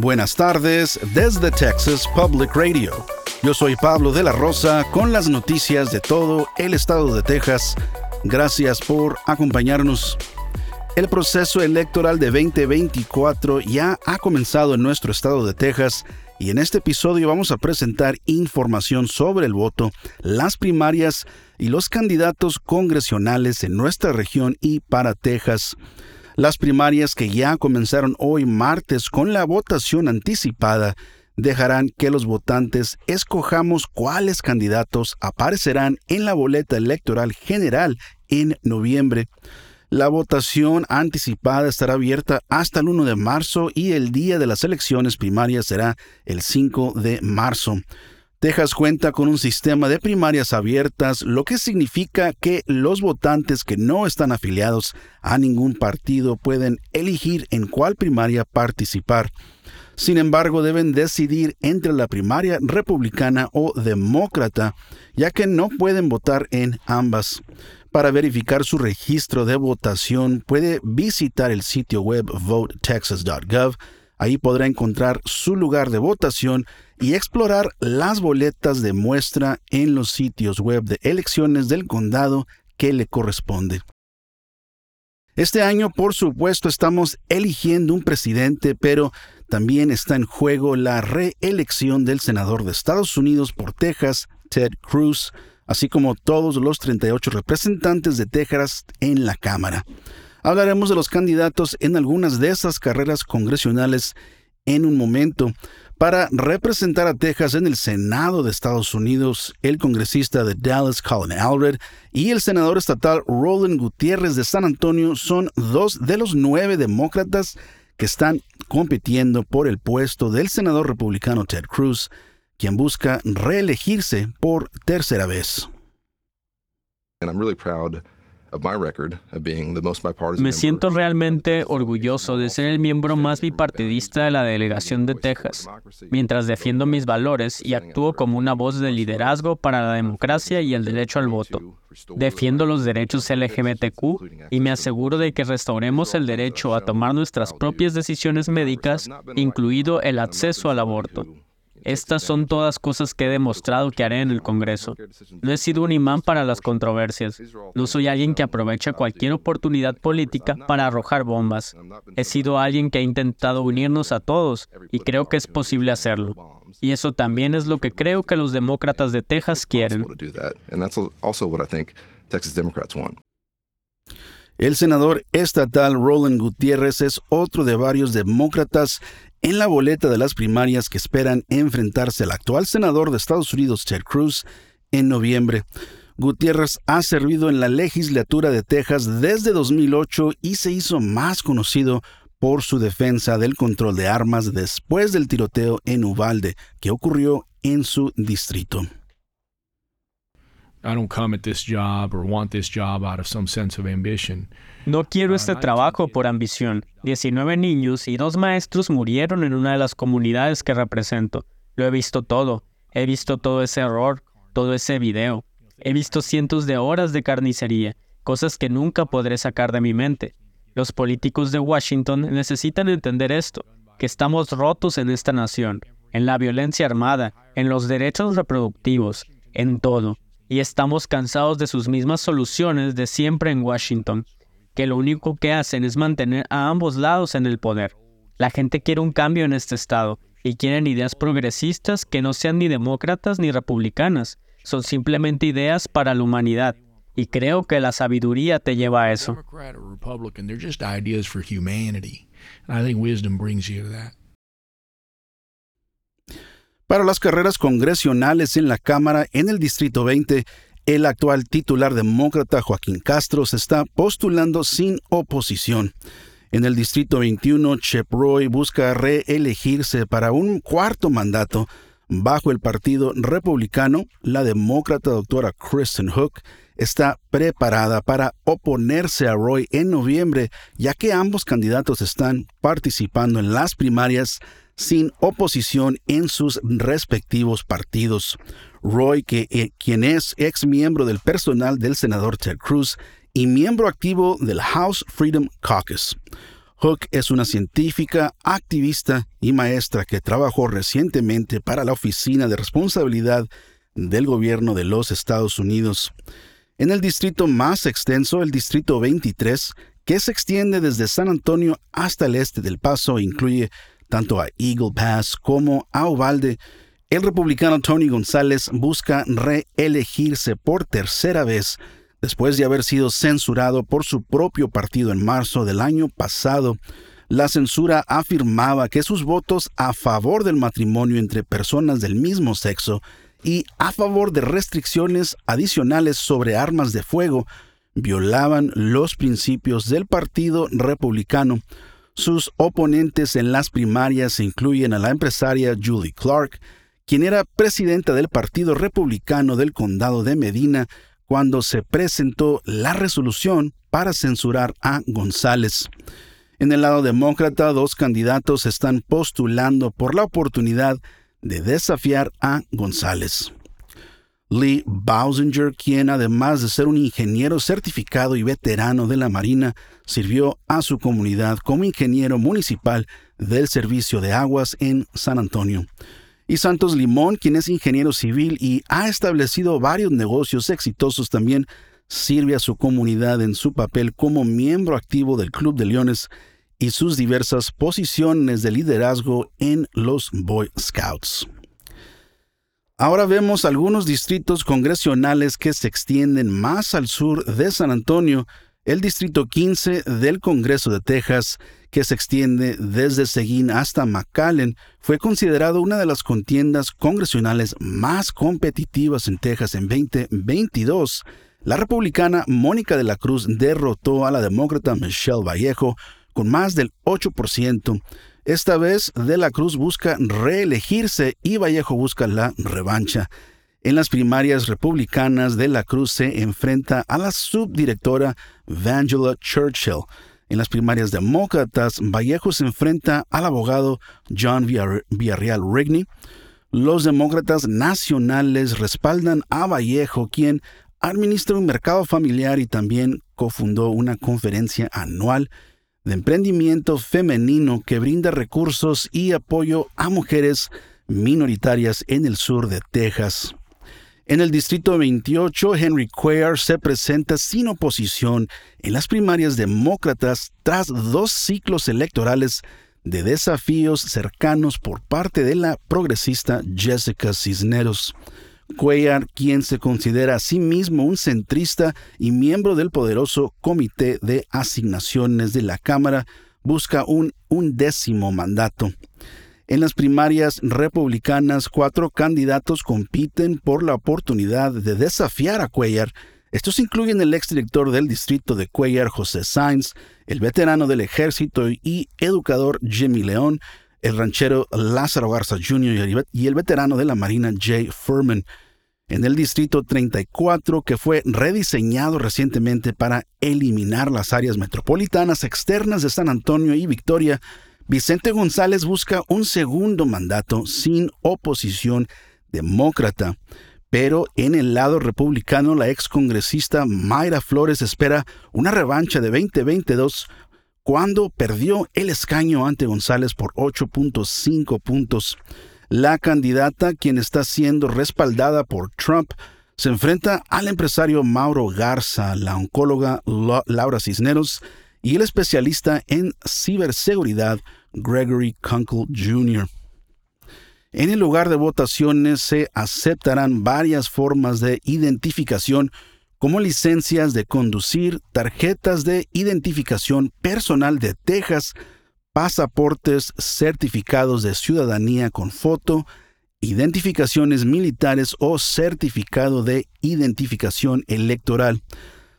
Buenas tardes desde Texas Public Radio. Yo soy Pablo de la Rosa con las noticias de todo el estado de Texas. Gracias por acompañarnos. El proceso electoral de 2024 ya ha comenzado en nuestro estado de Texas y en este episodio vamos a presentar información sobre el voto, las primarias y los candidatos congresionales en nuestra región y para Texas. Las primarias que ya comenzaron hoy martes con la votación anticipada dejarán que los votantes escojamos cuáles candidatos aparecerán en la boleta electoral general en noviembre. La votación anticipada estará abierta hasta el 1 de marzo y el día de las elecciones primarias será el 5 de marzo. Texas cuenta con un sistema de primarias abiertas, lo que significa que los votantes que no están afiliados a ningún partido pueden elegir en cuál primaria participar. Sin embargo, deben decidir entre la primaria republicana o demócrata, ya que no pueden votar en ambas. Para verificar su registro de votación, puede visitar el sitio web votetexas.gov. Ahí podrá encontrar su lugar de votación y explorar las boletas de muestra en los sitios web de elecciones del condado que le corresponde. Este año, por supuesto, estamos eligiendo un presidente, pero también está en juego la reelección del senador de Estados Unidos por Texas, Ted Cruz, así como todos los 38 representantes de Texas en la Cámara. Hablaremos de los candidatos en algunas de esas carreras congresionales en un momento. Para representar a Texas en el Senado de Estados Unidos, el congresista de Dallas, Colin Alred, y el senador estatal Roland Gutiérrez de San Antonio son dos de los nueve demócratas que están compitiendo por el puesto del senador republicano Ted Cruz, quien busca reelegirse por tercera vez. Me siento realmente orgulloso de ser el miembro más bipartidista de la delegación de Texas, mientras defiendo mis valores y actúo como una voz de liderazgo para la democracia y el derecho al voto. Defiendo los derechos LGBTQ y me aseguro de que restauremos el derecho a tomar nuestras propias decisiones médicas, incluido el acceso al aborto. Estas son todas cosas que he demostrado que haré en el Congreso. No he sido un imán para las controversias. No soy alguien que aprovecha cualquier oportunidad política para arrojar bombas. He sido alguien que ha intentado unirnos a todos y creo que es posible hacerlo. Y eso también es lo que creo que los demócratas de Texas quieren. El senador estatal Roland Gutiérrez es otro de varios demócratas en la boleta de las primarias que esperan enfrentarse al actual senador de Estados Unidos, Ted Cruz, en noviembre. Gutiérrez ha servido en la legislatura de Texas desde 2008 y se hizo más conocido por su defensa del control de armas después del tiroteo en Uvalde que ocurrió en su distrito. No quiero este trabajo por ambición. 19 niños y dos maestros murieron en una de las comunidades que represento. Lo he visto todo. He visto todo ese error, todo ese video. He visto cientos de horas de carnicería, cosas que nunca podré sacar de mi mente. Los políticos de Washington necesitan entender esto, que estamos rotos en esta nación, en la violencia armada, en los derechos reproductivos, en todo y estamos cansados de sus mismas soluciones de siempre en Washington, que lo único que hacen es mantener a ambos lados en el poder. La gente quiere un cambio en este estado y quieren ideas progresistas que no sean ni demócratas ni republicanas, son simplemente ideas para la humanidad. Y creo que la sabiduría te lleva a eso. Para las carreras congresionales en la Cámara en el Distrito 20, el actual titular demócrata Joaquín Castro se está postulando sin oposición. En el Distrito 21, Chep Roy busca reelegirse para un cuarto mandato bajo el Partido Republicano. La demócrata doctora Kristen Hook está preparada para oponerse a Roy en noviembre, ya que ambos candidatos están participando en las primarias sin oposición en sus respectivos partidos. Roy, que, eh, quien es ex miembro del personal del senador Ted Cruz y miembro activo del House Freedom Caucus. Hook es una científica, activista y maestra que trabajó recientemente para la Oficina de Responsabilidad del Gobierno de los Estados Unidos. En el distrito más extenso, el Distrito 23, que se extiende desde San Antonio hasta el este del Paso, incluye tanto a Eagle Pass como a Uvalde, el republicano Tony González busca reelegirse por tercera vez Después de haber sido censurado por su propio partido en marzo del año pasado, la censura afirmaba que sus votos a favor del matrimonio entre personas del mismo sexo y a favor de restricciones adicionales sobre armas de fuego violaban los principios del Partido Republicano. Sus oponentes en las primarias incluyen a la empresaria Julie Clark, quien era presidenta del Partido Republicano del Condado de Medina cuando se presentó la resolución para censurar a González. En el lado demócrata, dos candidatos están postulando por la oportunidad de desafiar a González. Lee Bausinger, quien además de ser un ingeniero certificado y veterano de la Marina, sirvió a su comunidad como ingeniero municipal del Servicio de Aguas en San Antonio y Santos Limón, quien es ingeniero civil y ha establecido varios negocios exitosos también, sirve a su comunidad en su papel como miembro activo del Club de Leones y sus diversas posiciones de liderazgo en los Boy Scouts. Ahora vemos algunos distritos congresionales que se extienden más al sur de San Antonio, el Distrito 15 del Congreso de Texas, que se extiende desde Seguin hasta McAllen, fue considerado una de las contiendas congresionales más competitivas en Texas en 2022. La republicana Mónica de la Cruz derrotó a la demócrata Michelle Vallejo con más del 8%. Esta vez de la Cruz busca reelegirse y Vallejo busca la revancha. En las primarias republicanas de la Cruz se enfrenta a la subdirectora Vangela Churchill. En las primarias demócratas, Vallejo se enfrenta al abogado John Villarreal Rigney. Los demócratas nacionales respaldan a Vallejo, quien administra un mercado familiar y también cofundó una conferencia anual de emprendimiento femenino que brinda recursos y apoyo a mujeres minoritarias en el sur de Texas. En el Distrito 28, Henry Cuellar se presenta sin oposición en las primarias demócratas tras dos ciclos electorales de desafíos cercanos por parte de la progresista Jessica Cisneros. Cuellar, quien se considera a sí mismo un centrista y miembro del poderoso Comité de Asignaciones de la Cámara, busca un undécimo mandato. En las primarias republicanas, cuatro candidatos compiten por la oportunidad de desafiar a Cuellar. Estos incluyen el exdirector del distrito de Cuellar, José Sainz, el veterano del ejército y educador Jimmy León, el ranchero Lázaro Garza Jr. y el veterano de la Marina Jay Furman. En el distrito 34, que fue rediseñado recientemente para eliminar las áreas metropolitanas externas de San Antonio y Victoria, Vicente González busca un segundo mandato sin oposición demócrata. Pero en el lado republicano, la excongresista Mayra Flores espera una revancha de 2022 cuando perdió el escaño ante González por 8.5 puntos. La candidata, quien está siendo respaldada por Trump, se enfrenta al empresario Mauro Garza, la oncóloga Laura Cisneros y el especialista en ciberseguridad Gregory Kunkel Jr. En el lugar de votaciones se aceptarán varias formas de identificación como licencias de conducir, tarjetas de identificación personal de Texas, pasaportes, certificados de ciudadanía con foto, identificaciones militares o certificado de identificación electoral.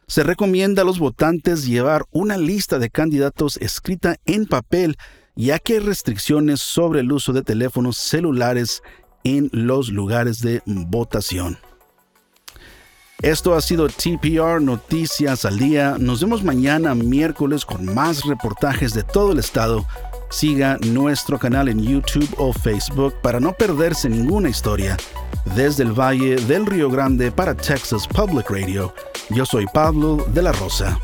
Se recomienda a los votantes llevar una lista de candidatos escrita en papel ya que hay restricciones sobre el uso de teléfonos celulares en los lugares de votación. Esto ha sido TPR Noticias al Día. Nos vemos mañana miércoles con más reportajes de todo el estado. Siga nuestro canal en YouTube o Facebook para no perderse ninguna historia. Desde el Valle del Río Grande para Texas Public Radio, yo soy Pablo de la Rosa.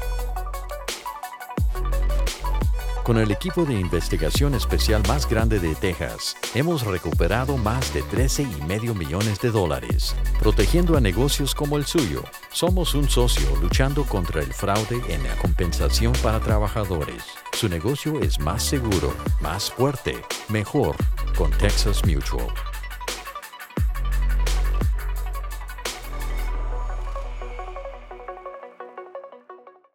Con el equipo de investigación especial más grande de Texas, hemos recuperado más de 13 y medio millones de dólares, protegiendo a negocios como el suyo. Somos un socio luchando contra el fraude en la compensación para trabajadores. Su negocio es más seguro, más fuerte, mejor con Texas Mutual.